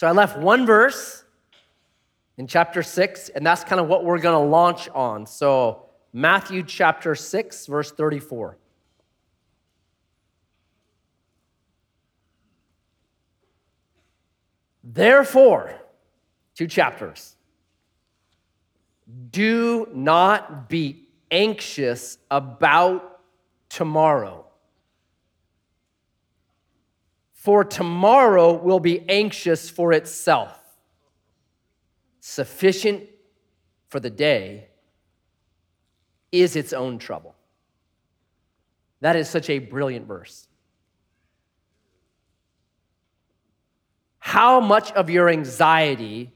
So I left one verse in chapter 6, and that's kind of what we're going to launch on. So, Matthew chapter 6, verse 34. Therefore, two chapters, do not be anxious about tomorrow. For tomorrow will be anxious for itself. Sufficient for the day is its own trouble. That is such a brilliant verse. How much of your anxiety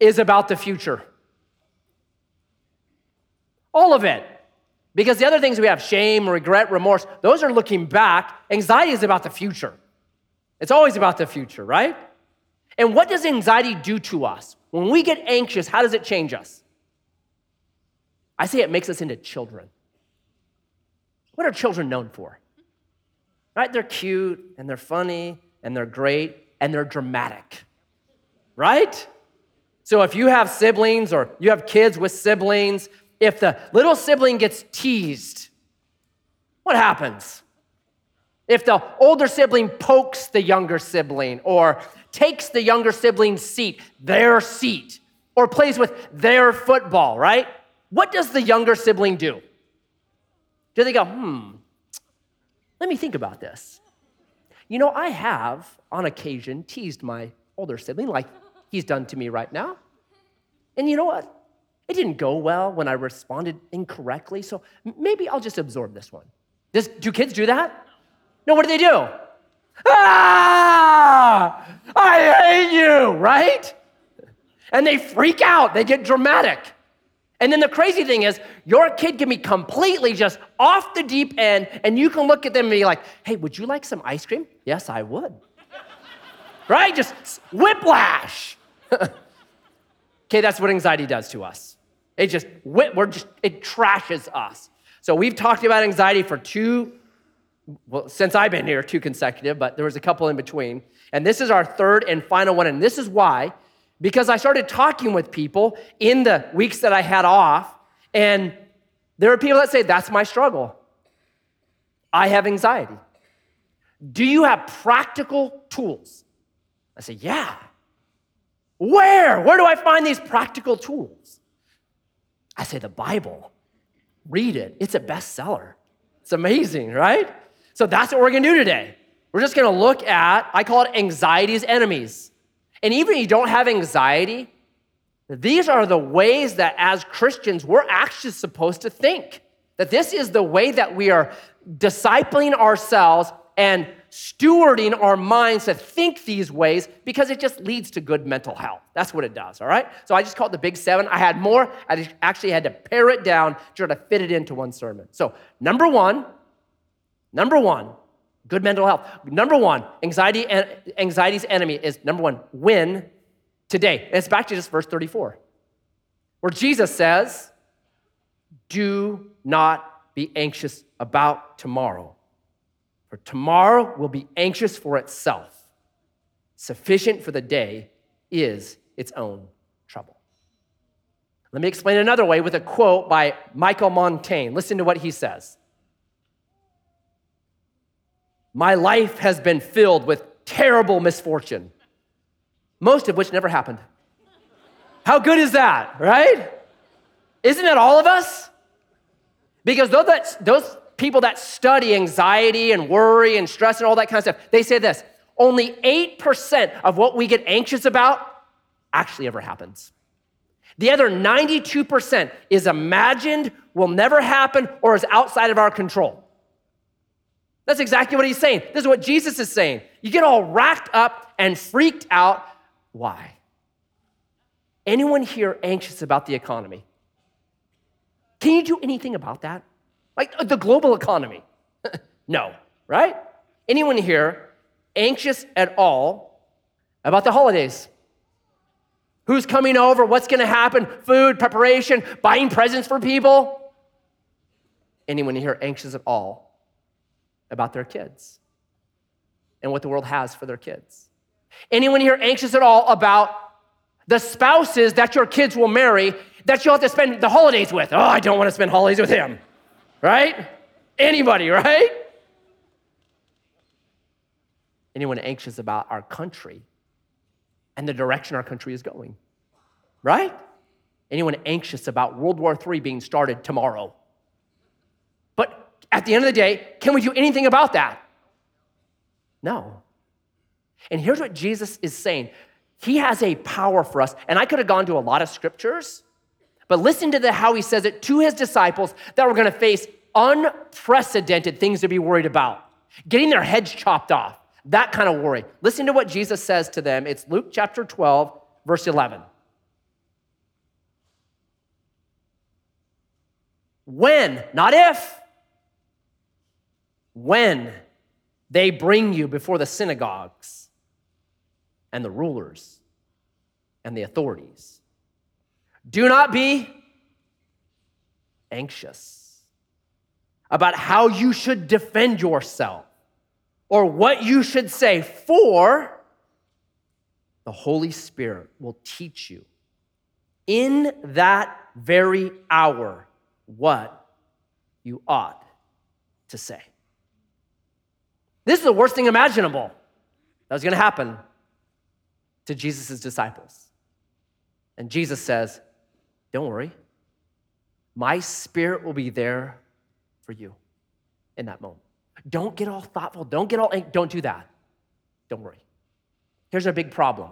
is about the future? All of it. Because the other things we have shame, regret, remorse those are looking back. Anxiety is about the future. It's always about the future, right? And what does anxiety do to us? When we get anxious, how does it change us? I say it makes us into children. What are children known for? Right? They're cute and they're funny and they're great and they're dramatic. Right? So if you have siblings or you have kids with siblings, if the little sibling gets teased, what happens? If the older sibling pokes the younger sibling or takes the younger sibling's seat, their seat, or plays with their football, right? What does the younger sibling do? Do they go, hmm, let me think about this? You know, I have, on occasion, teased my older sibling like he's done to me right now. And you know what? It didn't go well when I responded incorrectly, so maybe I'll just absorb this one. Do kids do that? No, what do they do? Ah, I hate you, right? And they freak out, they get dramatic. And then the crazy thing is, your kid can be completely just off the deep end, and you can look at them and be like, hey, would you like some ice cream? Yes, I would. right? Just whiplash. okay, that's what anxiety does to us. It just, we're just, it trashes us. So we've talked about anxiety for two well, since I've been here, two consecutive, but there was a couple in between. And this is our third and final one. And this is why, because I started talking with people in the weeks that I had off, and there are people that say, That's my struggle. I have anxiety. Do you have practical tools? I say, Yeah. Where? Where do I find these practical tools? I say, The Bible. Read it, it's a bestseller. It's amazing, right? So that's what we're gonna do today. We're just gonna look at, I call it anxiety's enemies. And even if you don't have anxiety, these are the ways that as Christians, we're actually supposed to think. That this is the way that we are discipling ourselves and stewarding our minds to think these ways because it just leads to good mental health. That's what it does, all right? So I just call it the big seven. I had more. I actually had to pare it down to try to fit it into one sermon. So, number one, Number one, good mental health. Number one, anxiety and anxiety's enemy is number one, win today. And it's back to just verse 34, where Jesus says, Do not be anxious about tomorrow, for tomorrow will be anxious for itself. Sufficient for the day is its own trouble. Let me explain another way with a quote by Michael Montaigne. Listen to what he says. My life has been filled with terrible misfortune, most of which never happened. How good is that, right? Isn't it all of us? Because those, that, those people that study anxiety and worry and stress and all that kind of stuff, they say this only 8% of what we get anxious about actually ever happens. The other 92% is imagined, will never happen, or is outside of our control. That's exactly what he's saying. This is what Jesus is saying. You get all racked up and freaked out. Why? Anyone here anxious about the economy? Can you do anything about that? Like uh, the global economy? no, right? Anyone here anxious at all about the holidays? Who's coming over? What's going to happen? Food, preparation, buying presents for people? Anyone here anxious at all about their kids and what the world has for their kids. Anyone here anxious at all about the spouses that your kids will marry that you'll have to spend the holidays with? Oh, I don't want to spend holidays with him, right? Anybody, right? Anyone anxious about our country and the direction our country is going, right? Anyone anxious about World War III being started tomorrow? At the end of the day, can we do anything about that? No. And here's what Jesus is saying He has a power for us. And I could have gone to a lot of scriptures, but listen to the, how he says it to his disciples that were going to face unprecedented things to be worried about, getting their heads chopped off, that kind of worry. Listen to what Jesus says to them. It's Luke chapter 12, verse 11. When, not if, when they bring you before the synagogues and the rulers and the authorities, do not be anxious about how you should defend yourself or what you should say, for the Holy Spirit will teach you in that very hour what you ought to say. This is the worst thing imaginable that was going to happen to Jesus' disciples. And Jesus says, Don't worry, my spirit will be there for you in that moment. Don't get all thoughtful. Don't get all, don't do that. Don't worry. Here's our big problem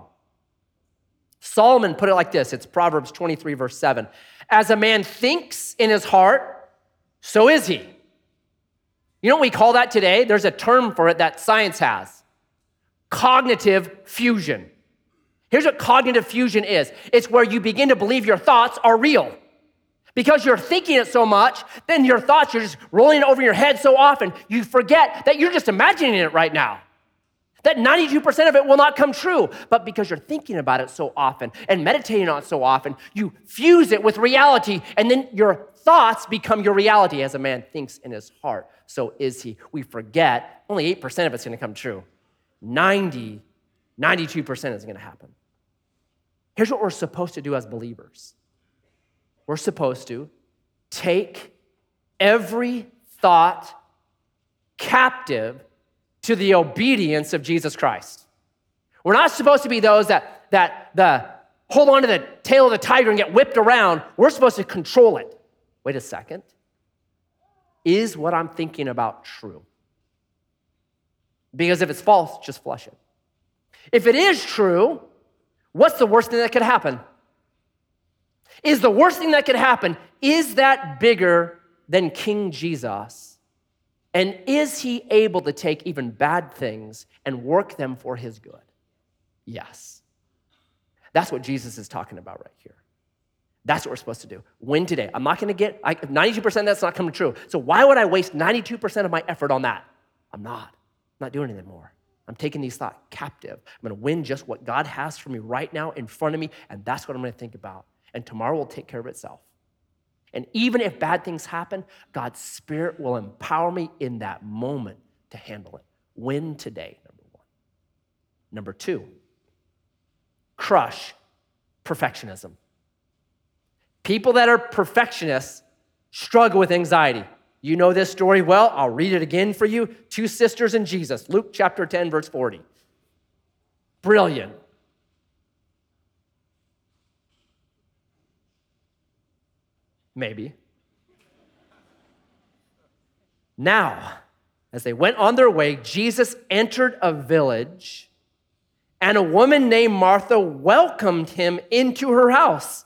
Solomon put it like this it's Proverbs 23, verse 7. As a man thinks in his heart, so is he. You know what we call that today? There's a term for it that science has cognitive fusion. Here's what cognitive fusion is it's where you begin to believe your thoughts are real. Because you're thinking it so much, then your thoughts, you're just rolling over your head so often, you forget that you're just imagining it right now that 92% of it will not come true. But because you're thinking about it so often and meditating on it so often, you fuse it with reality, and then your thoughts become your reality. As a man thinks in his heart, so is he. We forget only 8% of it's gonna come true. 90, 92% is gonna happen. Here's what we're supposed to do as believers we're supposed to take every thought captive to the obedience of Jesus Christ. We're not supposed to be those that, that the hold on to the tail of the tiger and get whipped around. We're supposed to control it. Wait a second. Is what I'm thinking about true? Because if it's false, just flush it. If it is true, what's the worst thing that could happen? Is the worst thing that could happen, is that bigger than King Jesus? And is he able to take even bad things and work them for his good? Yes. That's what Jesus is talking about right here. That's what we're supposed to do. Win today. I'm not going to get I, 92% that's not coming true. So why would I waste 92% of my effort on that? I'm not. I'm not doing it anymore. I'm taking these thoughts captive. I'm going to win just what God has for me right now in front of me, and that's what I'm going to think about. And tomorrow will take care of itself. And even if bad things happen, God's Spirit will empower me in that moment to handle it. Win today, number one. Number two, crush perfectionism. People that are perfectionists struggle with anxiety. You know this story well. I'll read it again for you. Two sisters in Jesus, Luke chapter 10, verse 40. Brilliant. Maybe. Now, as they went on their way, Jesus entered a village, and a woman named Martha welcomed him into her house.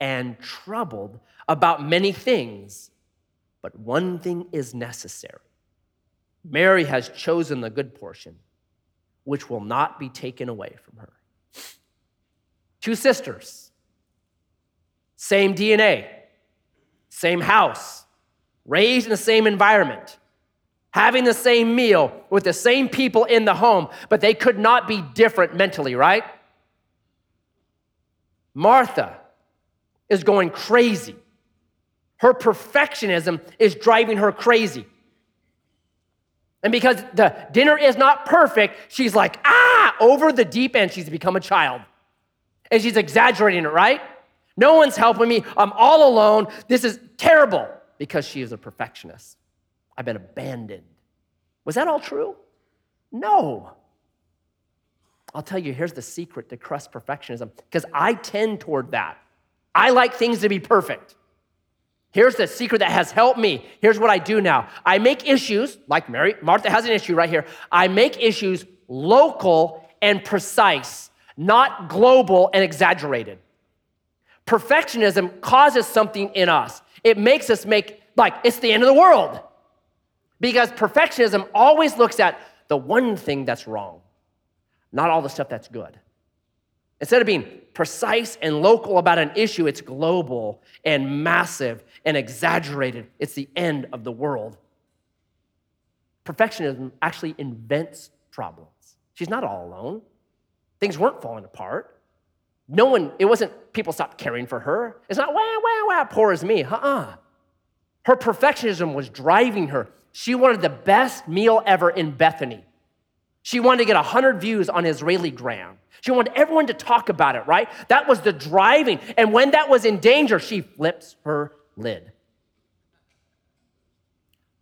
and troubled about many things, but one thing is necessary. Mary has chosen the good portion, which will not be taken away from her. two sisters, same DNA, same house, raised in the same environment, having the same meal with the same people in the home, but they could not be different mentally, right? Martha is going crazy. Her perfectionism is driving her crazy. And because the dinner is not perfect, she's like, ah, over the deep end, she's become a child. And she's exaggerating it, right? No one's helping me. I'm all alone. This is terrible because she is a perfectionist. I've been abandoned. Was that all true? No. I'll tell you, here's the secret to crust perfectionism because I tend toward that. I like things to be perfect. Here's the secret that has helped me. Here's what I do now I make issues, like Mary, Martha has an issue right here. I make issues local and precise, not global and exaggerated. Perfectionism causes something in us, it makes us make, like, it's the end of the world. Because perfectionism always looks at the one thing that's wrong, not all the stuff that's good. Instead of being precise and local about an issue, it's global and massive and exaggerated. It's the end of the world. Perfectionism actually invents problems. She's not all alone. Things weren't falling apart. No one, it wasn't people stopped caring for her. It's not, wah, wah, wah, poor as me. Uh uh Her perfectionism was driving her. She wanted the best meal ever in Bethany. She wanted to get 100 views on Israeligram. She wanted everyone to talk about it, right? That was the driving. And when that was in danger, she flips her lid.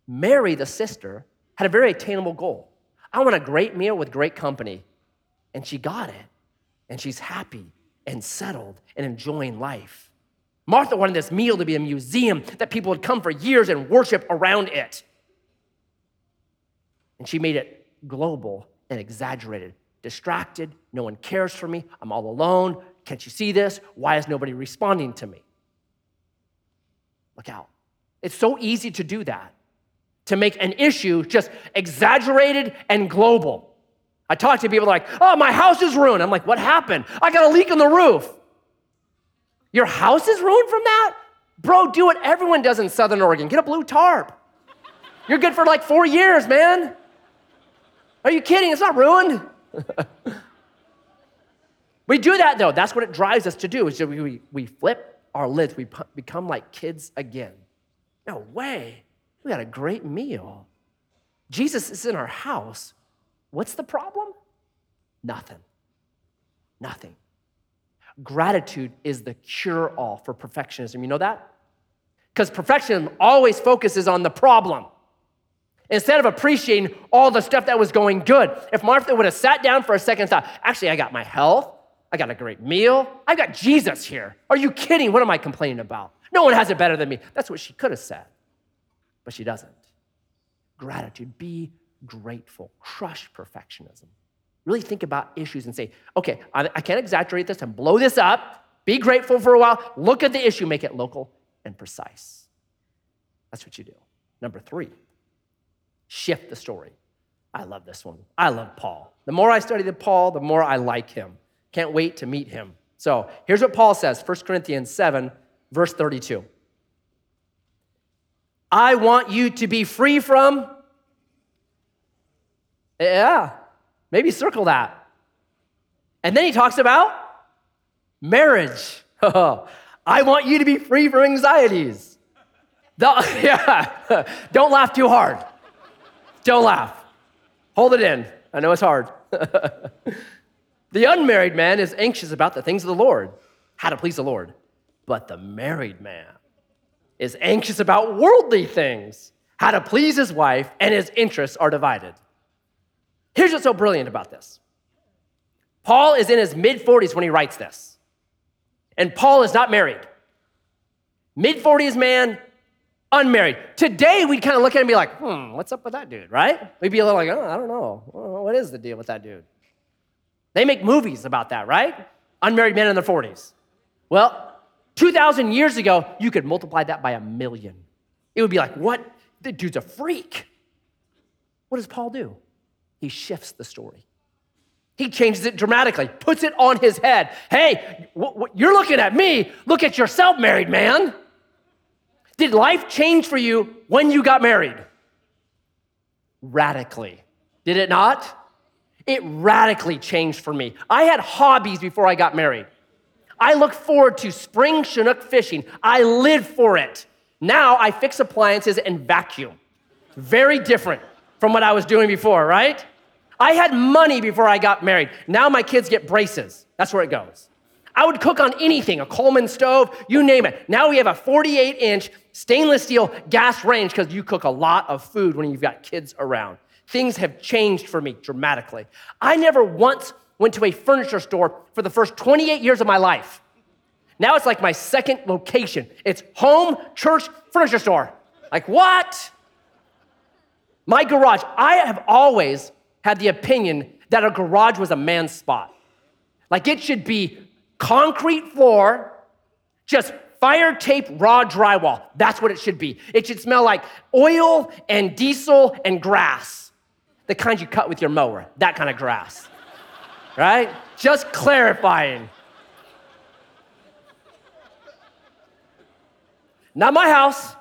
Mary, the sister, had a very attainable goal. I want a great meal with great company. And she got it. And she's happy and settled and enjoying life. Martha wanted this meal to be a museum that people would come for years and worship around it. And she made it global and exaggerated. Distracted, no one cares for me, I'm all alone. Can't you see this? Why is nobody responding to me? Look out. It's so easy to do that, to make an issue just exaggerated and global. I talk to people like, oh, my house is ruined. I'm like, what happened? I got a leak in the roof. Your house is ruined from that? Bro, do what everyone does in Southern Oregon get a blue tarp. You're good for like four years, man. Are you kidding? It's not ruined. we do that though. That's what it drives us to do. Is we, we, we flip our lids. We become like kids again. No way. We got a great meal. Jesus is in our house. What's the problem? Nothing. Nothing. Gratitude is the cure all for perfectionism. You know that? Because perfectionism always focuses on the problem instead of appreciating all the stuff that was going good. If Martha would have sat down for a second and thought, actually, I got my health, I got a great meal, I got Jesus here. Are you kidding? What am I complaining about? No one has it better than me. That's what she could have said, but she doesn't. Gratitude, be grateful, crush perfectionism. Really think about issues and say, okay, I, I can't exaggerate this and blow this up. Be grateful for a while. Look at the issue, make it local and precise. That's what you do. Number three, shift the story. I love this one. I love Paul. The more I study the Paul, the more I like him. Can't wait to meet him. So here's what Paul says 1 Corinthians 7, verse 32. I want you to be free from. Yeah, maybe circle that. And then he talks about marriage. I want you to be free from anxieties. The, yeah, don't laugh too hard. Don't laugh. Hold it in. I know it's hard. the unmarried man is anxious about the things of the Lord, how to please the Lord. But the married man is anxious about worldly things, how to please his wife, and his interests are divided. Here's what's so brilliant about this Paul is in his mid 40s when he writes this, and Paul is not married. Mid 40s man, unmarried. Today, we'd kind of look at him and be like, hmm, what's up with that dude, right? We'd be a little like, oh, I don't know. What is the deal with that dude? They make movies about that, right? Unmarried men in their 40s. Well, 2,000 years ago, you could multiply that by a million. It would be like, what? The dude's a freak. What does Paul do? He shifts the story. He changes it dramatically, puts it on his head. Hey, you're looking at me. Look at yourself, married man. Did life change for you when you got married? Radically. Did it not? It radically changed for me. I had hobbies before I got married. I look forward to spring Chinook fishing. I live for it. Now I fix appliances and vacuum. Very different from what I was doing before, right? I had money before I got married. Now my kids get braces. That's where it goes. I would cook on anything, a Coleman stove, you name it. Now we have a 48 inch stainless steel gas range because you cook a lot of food when you've got kids around. Things have changed for me dramatically. I never once went to a furniture store for the first 28 years of my life. Now it's like my second location. It's home, church, furniture store. Like, what? My garage, I have always had the opinion that a garage was a man's spot. Like, it should be concrete floor, just fire tape, raw drywall. That's what it should be. It should smell like oil and diesel and grass, the kind you cut with your mower, that kind of grass, right? Just clarifying. Not my house.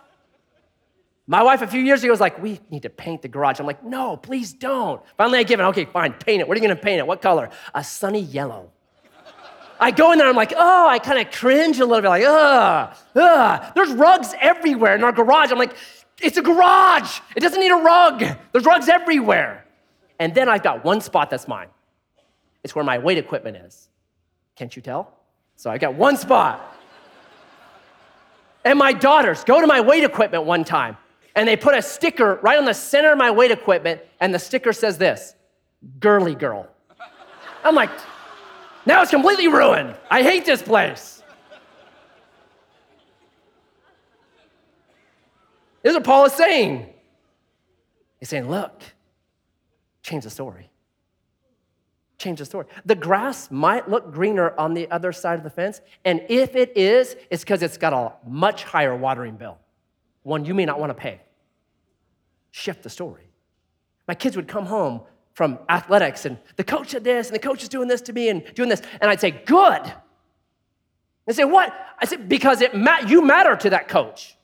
My wife a few years ago was like, we need to paint the garage. I'm like, no, please don't. Finally, I give it, okay, fine, paint it. What are you gonna paint it? What color? A sunny yellow. I go in there, I'm like, oh, I kind of cringe a little bit, like, ugh, ugh. There's rugs everywhere in our garage. I'm like, it's a garage. It doesn't need a rug. There's rugs everywhere. And then I've got one spot that's mine. It's where my weight equipment is. Can't you tell? So I got one spot. And my daughters go to my weight equipment one time and they put a sticker right on the center of my weight equipment, and the sticker says this girly girl. I'm like, now it's completely ruined. I hate this place. This is what Paul is saying. He's saying, look, change the story. Change the story. The grass might look greener on the other side of the fence, and if it is, it's because it's got a much higher watering bill, one you may not want to pay. Shift the story. My kids would come home from athletics, and the coach said this, and the coach is doing this to me and doing this, and I'd say, Good. They say, What? I said, Because it ma- you matter to that coach.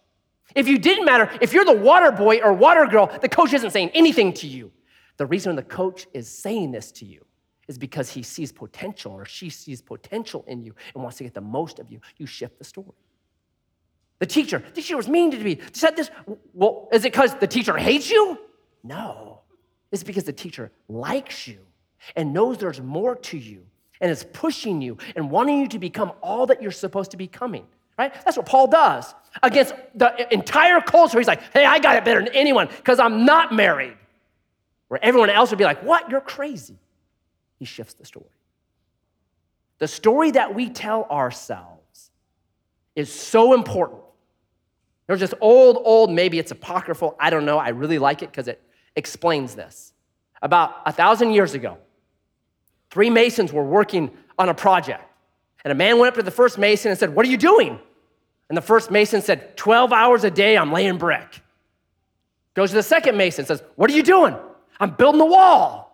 If you didn't matter, if you're the water boy or water girl, the coach isn't saying anything to you. The reason the coach is saying this to you is because he sees potential or she sees potential in you and wants to get the most of you. You shift the story. The teacher, the teacher was mean to me, said this. Well, is it because the teacher hates you? No. It's because the teacher likes you and knows there's more to you and is pushing you and wanting you to become all that you're supposed to be becoming. Right? That's what Paul does against the entire culture. He's like, hey, I got it better than anyone because I'm not married. Where everyone else would be like, what? You're crazy he shifts the story. The story that we tell ourselves is so important. There's this old, old, maybe it's apocryphal, I don't know. I really like it because it explains this. About a thousand years ago, three masons were working on a project. And a man went up to the first mason and said, What are you doing? And the first mason said, 12 hours a day, I'm laying brick. Goes to the second mason, says, What are you doing? I'm building the wall.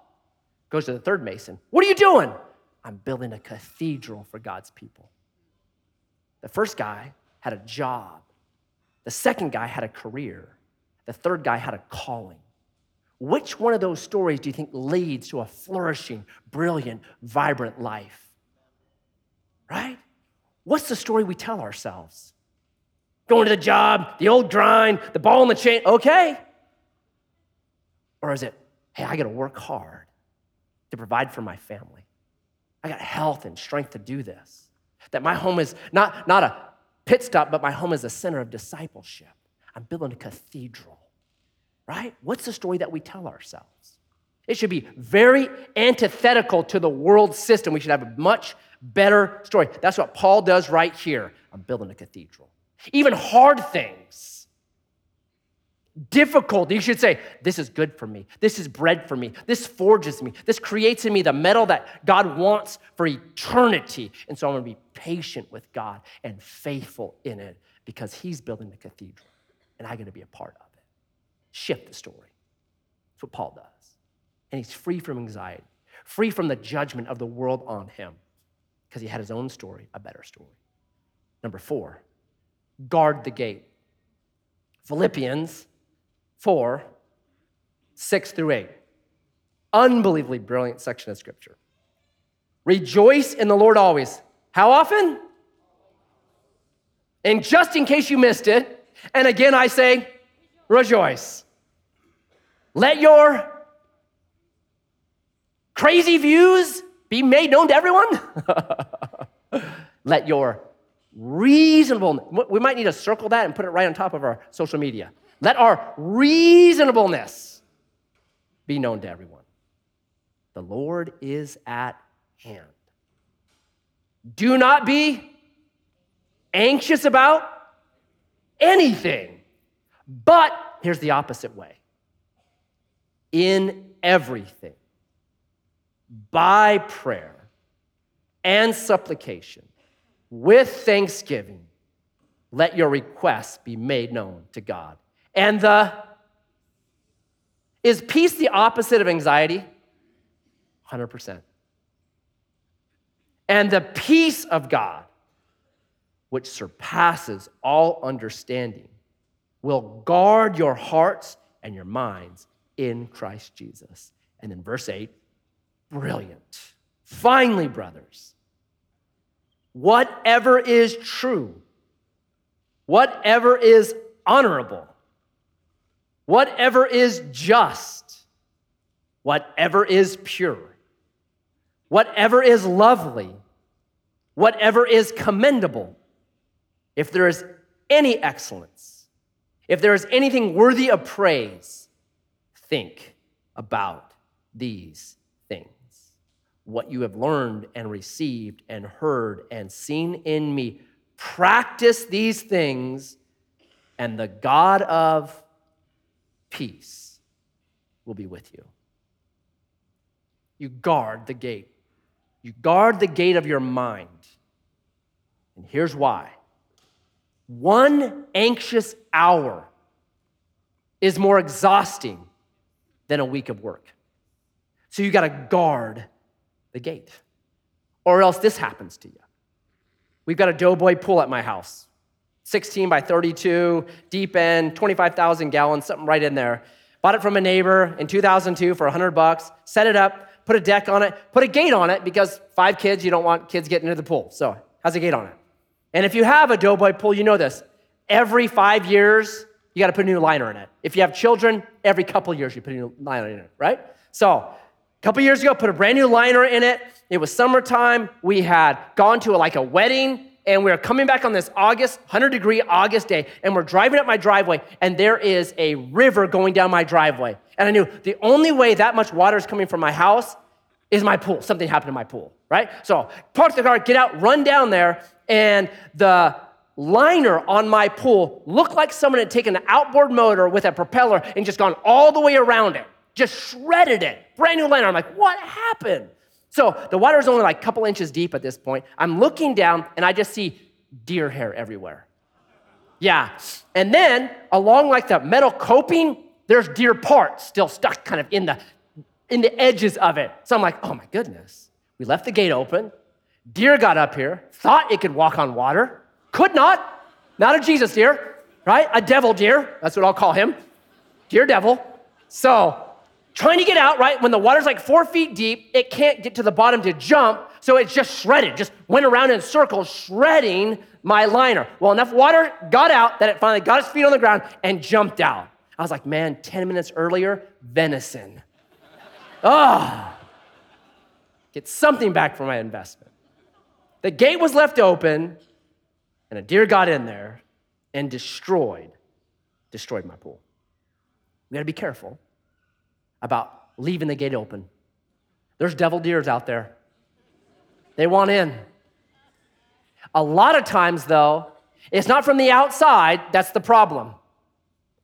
Goes to the third mason. What are you doing? I'm building a cathedral for God's people. The first guy had a job. The second guy had a career. The third guy had a calling. Which one of those stories do you think leads to a flourishing, brilliant, vibrant life? Right? What's the story we tell ourselves? Going to the job, the old grind, the ball in the chain, okay? Or is it, hey, I gotta work hard to provide for my family. I got health and strength to do this. That my home is not, not a pit stop, but my home is a center of discipleship. I'm building a cathedral, right? What's the story that we tell ourselves? It should be very antithetical to the world system. We should have a much better story. That's what Paul does right here. I'm building a cathedral. Even hard things difficult, you should say, This is good for me. This is bread for me. This forges me. This creates in me the metal that God wants for eternity. And so I'm going to be patient with God and faithful in it because He's building the cathedral and I'm going to be a part of it. Shift the story. That's what Paul does. And he's free from anxiety. free from the judgment of the world on him, because he had his own story, a better story. Number four, guard the gate. Philippians 4, 6 through 8. Unbelievably brilliant section of scripture. Rejoice in the Lord always. How often? And just in case you missed it, and again I say, rejoice. Let your crazy views be made known to everyone. Let your reasonable, we might need to circle that and put it right on top of our social media. Let our reasonableness be known to everyone. The Lord is at hand. Do not be anxious about anything, but here's the opposite way in everything, by prayer and supplication, with thanksgiving, let your requests be made known to God. And the is peace the opposite of anxiety? 100%. And the peace of God, which surpasses all understanding, will guard your hearts and your minds in Christ Jesus. And then verse 8, brilliant. Finally, brothers, whatever is true, whatever is honorable, whatever is just, whatever is pure, whatever is lovely, whatever is commendable, if there is any excellence, if there is anything worthy of praise, think about these things. What you have learned and received and heard and seen in me, practice these things, and the God of peace will be with you. You guard the gate. You guard the gate of your mind. And here's why one anxious hour is more exhausting than a week of work. So you got to guard the gate, or else this happens to you. We've got a doughboy pool at my house. 16 by 32, deep end, 25,000 gallons, something right in there. Bought it from a neighbor in 2002 for 100 bucks, set it up, put a deck on it, put a gate on it because five kids, you don't want kids getting into the pool. So, has a gate on it. And if you have a doughboy pool, you know this. Every five years, you got to put a new liner in it. If you have children, every couple years you put a new liner in it, right? So, a couple years ago, put a brand new liner in it. It was summertime. We had gone to a, like a wedding and we were coming back on this August, 100 degree August day, and we're driving up my driveway, and there is a river going down my driveway. And I knew the only way that much water is coming from my house is my pool. Something happened to my pool, right? So park the car, get out, run down there, and the liner on my pool looked like someone had taken an outboard motor with a propeller and just gone all the way around it, just shredded it. Brand new liner. I'm like, what happened? So the water is only like a couple inches deep at this point. I'm looking down and I just see deer hair everywhere. Yeah. And then along like the metal coping, there's deer parts still stuck kind of in the in the edges of it. So I'm like, oh my goodness. We left the gate open. Deer got up here, thought it could walk on water, could not. Not a Jesus deer, right? A devil deer. That's what I'll call him. Deer devil. So trying to get out, right? When the water's like four feet deep, it can't get to the bottom to jump, so it just shredded, just went around in circles, shredding my liner. Well, enough water got out that it finally got its feet on the ground and jumped out. I was like, man, 10 minutes earlier, venison. Ah, oh, get something back for my investment. The gate was left open, and a deer got in there and destroyed, destroyed my pool. We gotta be careful about leaving the gate open. There's devil deers out there. They want in. A lot of times, though, it's not from the outside that's the problem.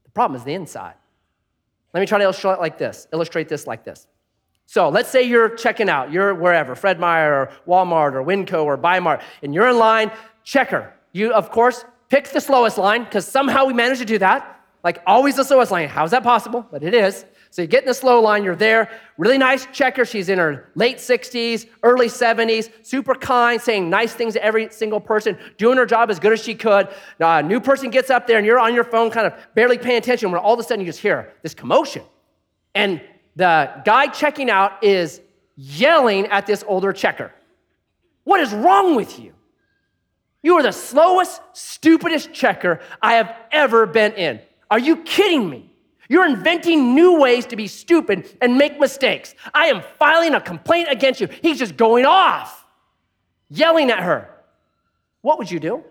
The problem is the inside. Let me try to illustrate like this. Illustrate this like this. So let's say you're checking out, you're wherever, Fred Meyer or Walmart or Winco or Bi-Mart, and you're in line, checker. You, of course, pick the slowest line because somehow we managed to do that. Like always the slowest line. How is that possible? But it is. So you get in the slow line, you're there. Really nice checker. She's in her late 60s, early 70s, super kind, saying nice things to every single person, doing her job as good as she could. a new person gets up there and you're on your phone, kind of barely paying attention, when all of a sudden you just hear this commotion. And the guy checking out is yelling at this older checker. What is wrong with you? You are the slowest, stupidest checker I have ever been in. Are you kidding me? You're inventing new ways to be stupid and make mistakes. I am filing a complaint against you. He's just going off, yelling at her. What would you do?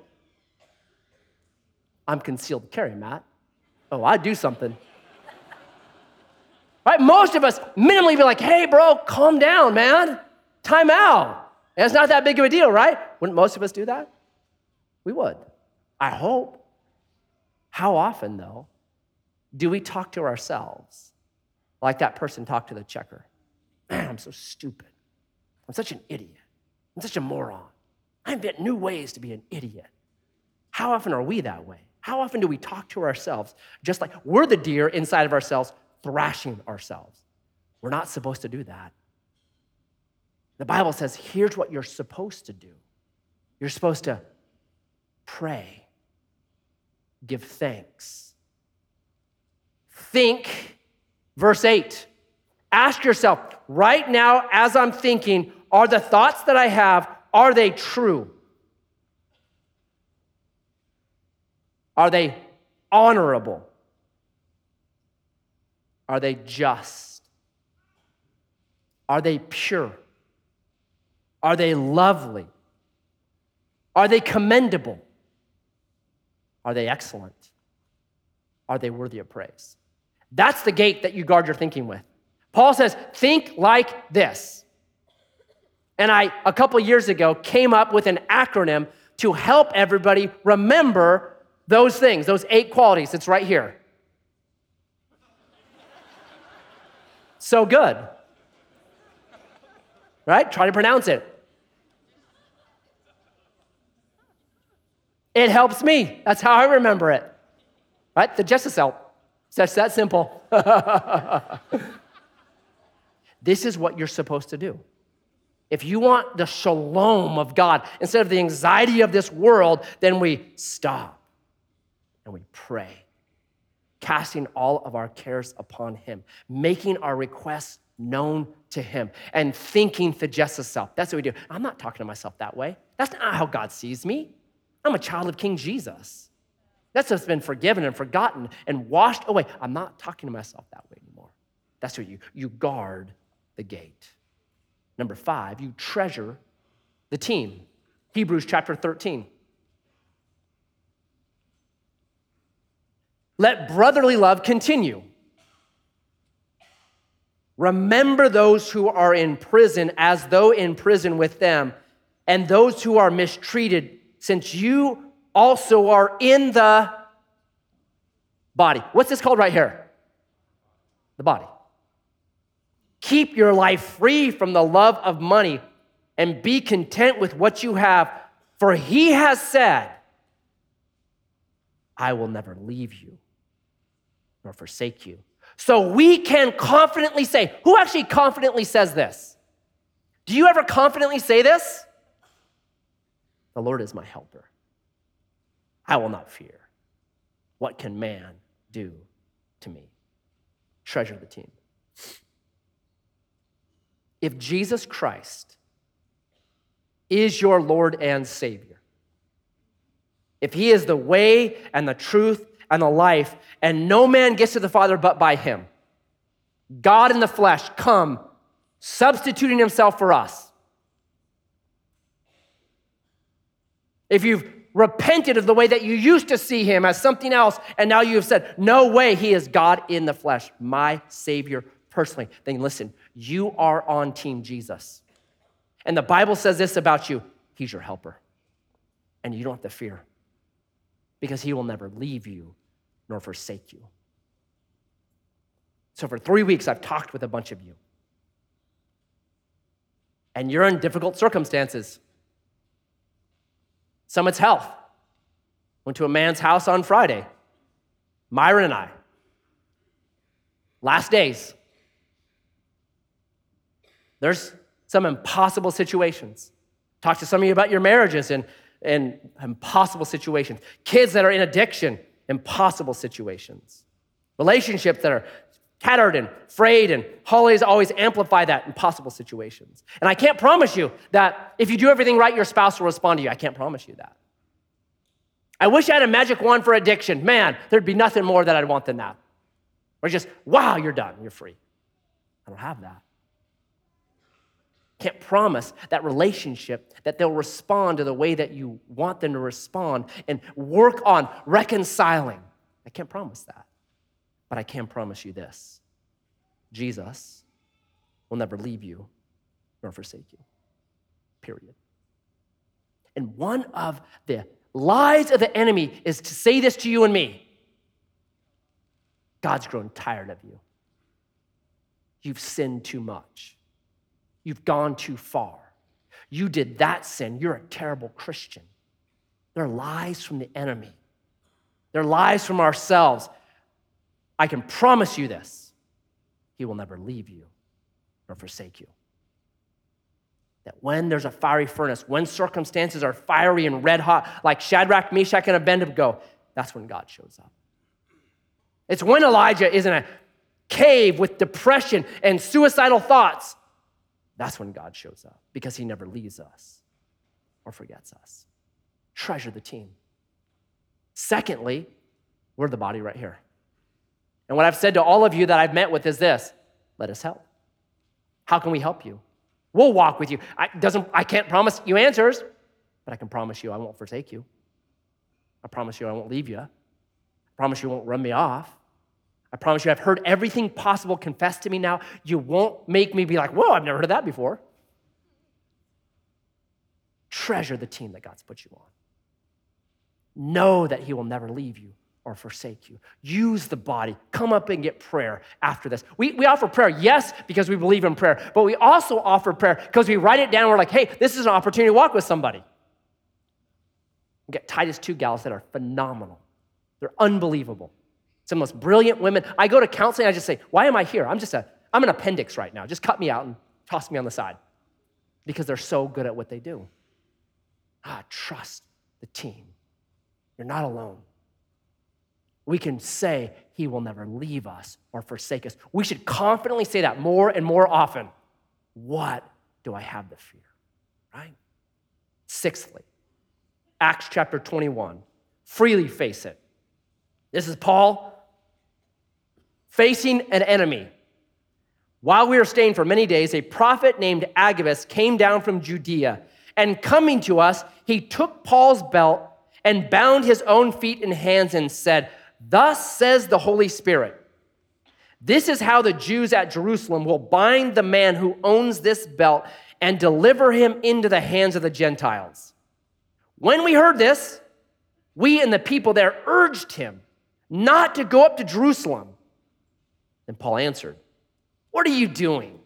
I'm concealed carry, Matt. Oh, I'd do something. Right? Most of us minimally be like, hey, bro, calm down, man. Time out. And it's not that big of a deal, right? Wouldn't most of us do that? We would. I hope. How often, though, do we talk to ourselves like that person talked to the checker? Man, I'm so stupid. I'm such an idiot. I'm such a moron. I invent new ways to be an idiot. How often are we that way? How often do we talk to ourselves just like we're the deer inside of ourselves, thrashing ourselves? We're not supposed to do that. The Bible says here's what you're supposed to do you're supposed to pray, give thanks think, verse 8. Ask yourself, right now, as I'm thinking, are the thoughts that I have, are they true? Are they honorable? Are they just? Are they pure? Are they lovely? Are they commendable? Are they excellent? Are they worthy of praise? That's the gate that you guard your thinking with. Paul says, think like this. And I, a couple years ago, came up with an acronym to help everybody remember those things, those eight qualities. It's right here. So good. Right? Try to pronounce it. It helps me. That's how I remember it. Right? The justice help. It's that simple. this is what you're supposed to do. If you want the shalom of God instead of the anxiety of this world, then we stop and we pray, casting all of our cares upon Him, making our requests known to Him, and thinking the justice self. That's what we do. I'm not talking to myself that way. That's not how God sees me. I'm a child of King Jesus. That's just been forgiven and forgotten and washed away. I'm not talking to myself that way anymore. That's what you you guard the gate. Number five, you treasure the team. Hebrews chapter 13. Let brotherly love continue. Remember those who are in prison as though in prison with them, and those who are mistreated, since you also are in the body. What's this called right here? The body. Keep your life free from the love of money and be content with what you have, for he has said, I will never leave you nor forsake you. So we can confidently say, who actually confidently says this? Do you ever confidently say this? The Lord is my helper. I will not fear. What can man do to me? Treasure the team. If Jesus Christ is your Lord and Savior, if He is the way and the truth and the life, and no man gets to the Father but by Him, God in the flesh come, substituting Himself for us. If you've repented of the way that you used to see him as something else, and now you have said, No way, he is God in the flesh, my Savior personally, then listen, you are on Team Jesus. And the Bible says this about you He's your helper. And you don't have to fear because He will never leave you nor forsake you. So, for three weeks, I've talked with a bunch of you. And you're in difficult circumstances. Some it's health. Went to a man's house on Friday, Myron and I. Last days. There's some impossible situations. Talk to some of you about your marriages and, and impossible situations. Kids that are in addiction, impossible situations. Relationships that are tattered and frayed, and holidays always amplify that impossible situations. And I can't promise you that if you do everything right, your spouse will respond to you. I can't promise you that. I wish I had a magic wand for addiction. Man, there'd be nothing more that I'd want than that. Or just, wow, you're done, you're free. I don't have that. Can't promise that relationship that they'll respond to the way that you want them to respond and work on reconciling. I can't promise that. But I can promise you this Jesus will never leave you nor forsake you. Period. And one of the lies of the enemy is to say this to you and me God's grown tired of you. You've sinned too much. You've gone too far. You did that sin. You're a terrible Christian. They're lies from the enemy. They're lies from ourselves. I can promise you this He will never leave you nor forsake you. That when there's a fiery furnace, when circumstances are fiery and red hot, like Shadrach, Meshach, and Abednego, that's when God shows up. It's when Elijah is in a cave with depression and suicidal thoughts. That's when God shows up because he never leaves us or forgets us. Treasure the team. Secondly, we're the body right here. And what I've said to all of you that I've met with is this let us help. How can we help you? We'll walk with you. I, doesn't, I can't promise you answers, but I can promise you I won't forsake you. I promise you I won't leave you. I promise you won't run me off. I promise you I've heard everything possible confessed to me now. You won't make me be like, whoa, I've never heard of that before. Treasure the team that God's put you on. Know that He will never leave you or forsake you. Use the body. Come up and get prayer after this. We, we offer prayer, yes, because we believe in prayer, but we also offer prayer because we write it down. We're like, hey, this is an opportunity to walk with somebody. We get Titus 2 gals that are phenomenal. They're unbelievable. Some of the most brilliant women. I go to counseling, I just say, why am I here? I'm just a, I'm an appendix right now. Just cut me out and toss me on the side. Because they're so good at what they do. Ah, trust the team. You're not alone we can say he will never leave us or forsake us. We should confidently say that more and more often. What do I have to fear? Right? Sixthly, Acts chapter 21. Freely face it. This is Paul facing an enemy. While we were staying for many days, a prophet named Agabus came down from Judea, and coming to us, he took Paul's belt and bound his own feet and hands and said, Thus says the Holy Spirit This is how the Jews at Jerusalem will bind the man who owns this belt and deliver him into the hands of the Gentiles. When we heard this, we and the people there urged him not to go up to Jerusalem. And Paul answered, What are you doing?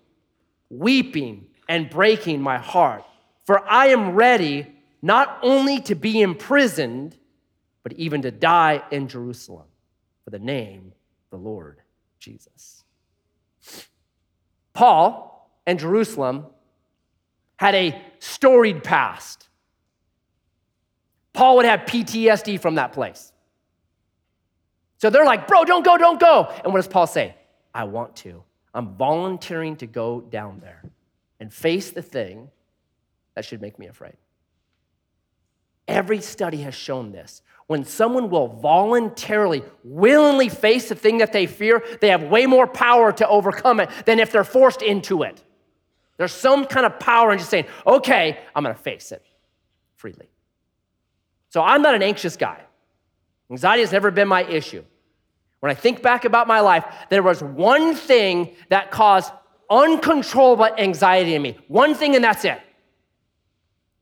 Weeping and breaking my heart, for I am ready not only to be imprisoned, but even to die in Jerusalem for the name of the Lord Jesus. Paul and Jerusalem had a storied past. Paul would have PTSD from that place. So they're like, bro, don't go, don't go. And what does Paul say? I want to. I'm volunteering to go down there and face the thing that should make me afraid. Every study has shown this. When someone will voluntarily, willingly face the thing that they fear, they have way more power to overcome it than if they're forced into it. There's some kind of power in just saying, okay, I'm gonna face it freely. So I'm not an anxious guy. Anxiety has never been my issue. When I think back about my life, there was one thing that caused uncontrollable anxiety in me. One thing, and that's it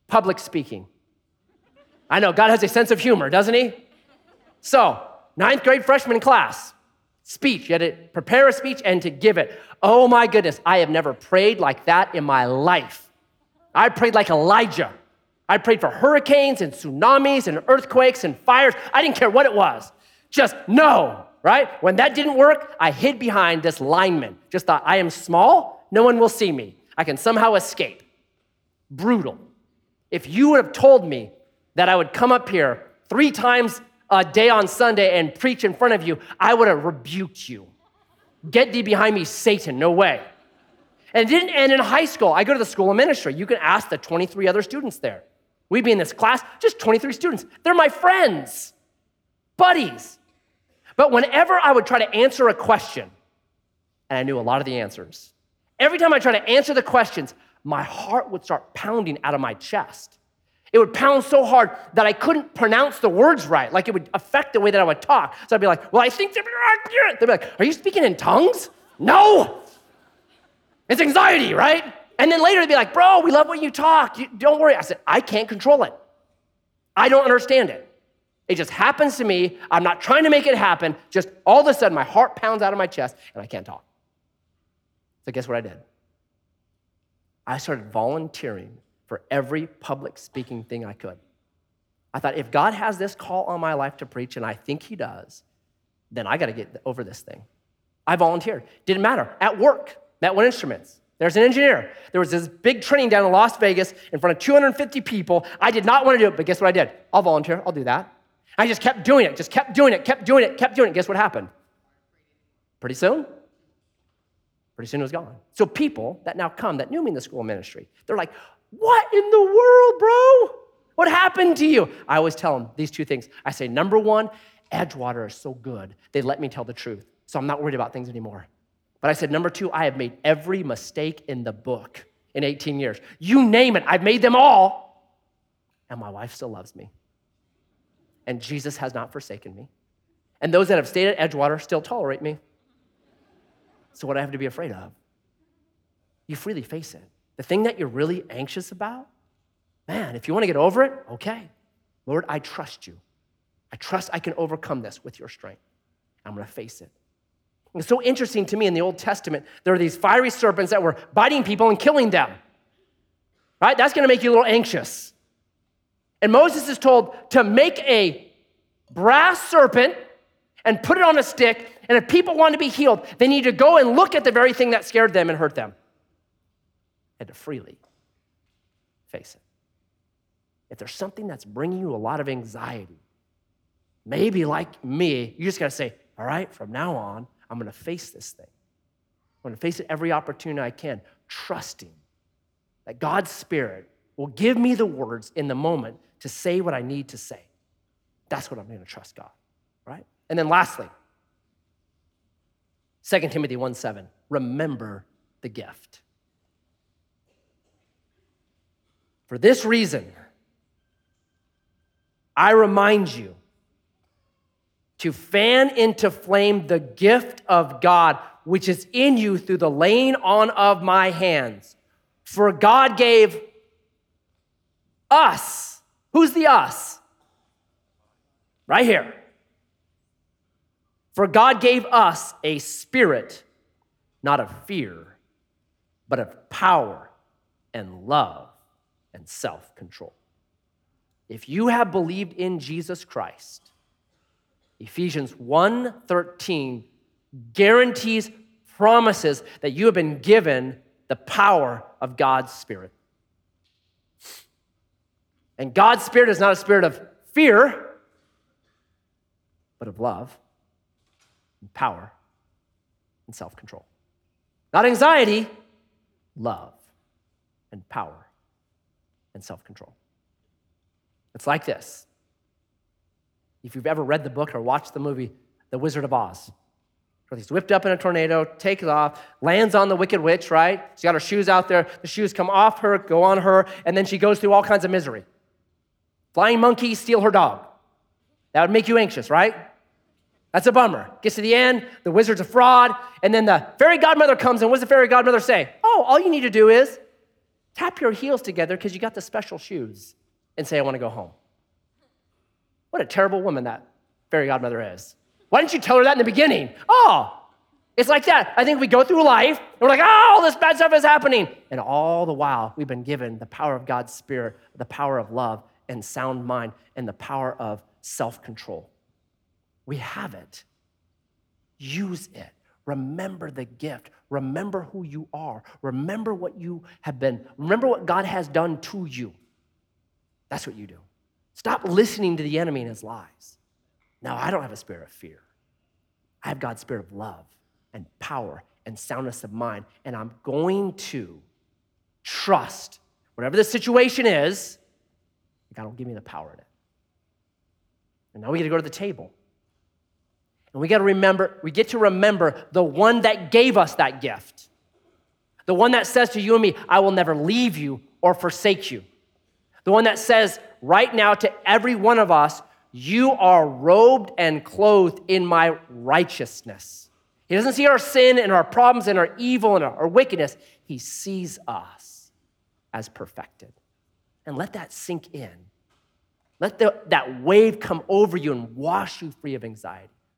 public speaking. I know God has a sense of humor, doesn't he? So, ninth grade freshman class, speech. You had to prepare a speech and to give it. Oh my goodness, I have never prayed like that in my life. I prayed like Elijah. I prayed for hurricanes and tsunamis and earthquakes and fires. I didn't care what it was. Just no, right? When that didn't work, I hid behind this lineman. Just thought, I am small, no one will see me. I can somehow escape. Brutal. If you would have told me that I would come up here three times a day on Sunday and preach in front of you, I would have rebuked you. Get thee behind me, Satan, no way. And it didn't end in high school. I go to the school of ministry. You can ask the 23 other students there. We'd be in this class, just 23 students. They're my friends, buddies. But whenever I would try to answer a question, and I knew a lot of the answers, every time I tried to answer the questions, my heart would start pounding out of my chest. It would pound so hard that I couldn't pronounce the words right. Like it would affect the way that I would talk. So I'd be like, well, I think they'd be like, are you speaking in tongues? No. It's anxiety, right? And then later they'd be like, bro, we love when you talk. You, don't worry. I said, I can't control it. I don't understand it. It just happens to me. I'm not trying to make it happen. Just all of a sudden, my heart pounds out of my chest and I can't talk. So, guess what I did? I started volunteering for every public speaking thing I could. I thought, if God has this call on my life to preach, and I think He does, then I got to get over this thing. I volunteered. Didn't matter. At work, Met One Instruments. There's an engineer. There was this big training down in Las Vegas in front of 250 people. I did not want to do it, but guess what I did? I'll volunteer. I'll do that. I just kept doing it, just kept doing it, kept doing it, kept doing it. Guess what happened? Pretty soon, pretty soon it was gone. So people that now come that knew me in the school ministry, they're like, what in the world, bro? What happened to you? I always tell them these two things. I say, number one, Edgewater is so good. They let me tell the truth. So I'm not worried about things anymore. But I said, number two, I have made every mistake in the book in 18 years. You name it, I've made them all. And my wife still loves me and Jesus has not forsaken me. And those that have stayed at Edgewater still tolerate me. So, what I have to be afraid of? You freely face it. The thing that you're really anxious about, man, if you want to get over it, okay. Lord, I trust you. I trust I can overcome this with your strength. I'm going to face it. It's so interesting to me in the Old Testament, there are these fiery serpents that were biting people and killing them. Right? That's going to make you a little anxious. And Moses is told to make a brass serpent and put it on a stick. And if people want to be healed, they need to go and look at the very thing that scared them and hurt them. And to freely face it. If there's something that's bringing you a lot of anxiety, maybe like me, you just got to say, all right, from now on, I'm going to face this thing. I'm going to face it every opportunity I can, trusting that God's Spirit will give me the words in the moment to say what I need to say. That's what I'm going to trust God, right? And then lastly, 2 Timothy 1 7, remember the gift. For this reason, I remind you to fan into flame the gift of God which is in you through the laying on of my hands. For God gave us Who's the us? Right here. For God gave us a spirit, not of fear, but of power and love and self control. If you have believed in Jesus Christ, Ephesians 1:13 guarantees promises that you have been given the power of God's spirit. And God's spirit is not a spirit of fear, but of love and power and self control. Not anxiety, love and power and self control. It's like this. If you've ever read the book or watched the movie, The Wizard of Oz, he's whipped up in a tornado, takes off, lands on the Wicked Witch, right? She's got her shoes out there. The shoes come off her, go on her, and then she goes through all kinds of misery. Flying monkey, steal her dog. That would make you anxious, right? That's a bummer. Gets to the end, the wizard's a fraud, and then the fairy godmother comes, and what does the fairy godmother say? Oh, all you need to do is tap your heels together because you got the special shoes and say, I want to go home. What a terrible woman that fairy godmother is. Why didn't you tell her that in the beginning? Oh, it's like that. I think we go through life and we're like, oh, all this bad stuff is happening. And all the while, we've been given the power of God's Spirit, the power of love, and sound mind and the power of self control. We have it. use it. Remember the gift. Remember who you are. Remember what you have been. Remember what God has done to you. That's what you do. Stop listening to the enemy and his lies. Now, I don't have a spirit of fear. I have God's spirit of love and power and soundness of mind. And I'm going to trust whatever the situation is, God will give me the power in it. And now we get to go to the table. And we got to remember, we get to remember the one that gave us that gift. The one that says to you and me, I will never leave you or forsake you. The one that says right now to every one of us, You are robed and clothed in my righteousness. He doesn't see our sin and our problems and our evil and our wickedness. He sees us as perfected. And let that sink in. Let the, that wave come over you and wash you free of anxiety.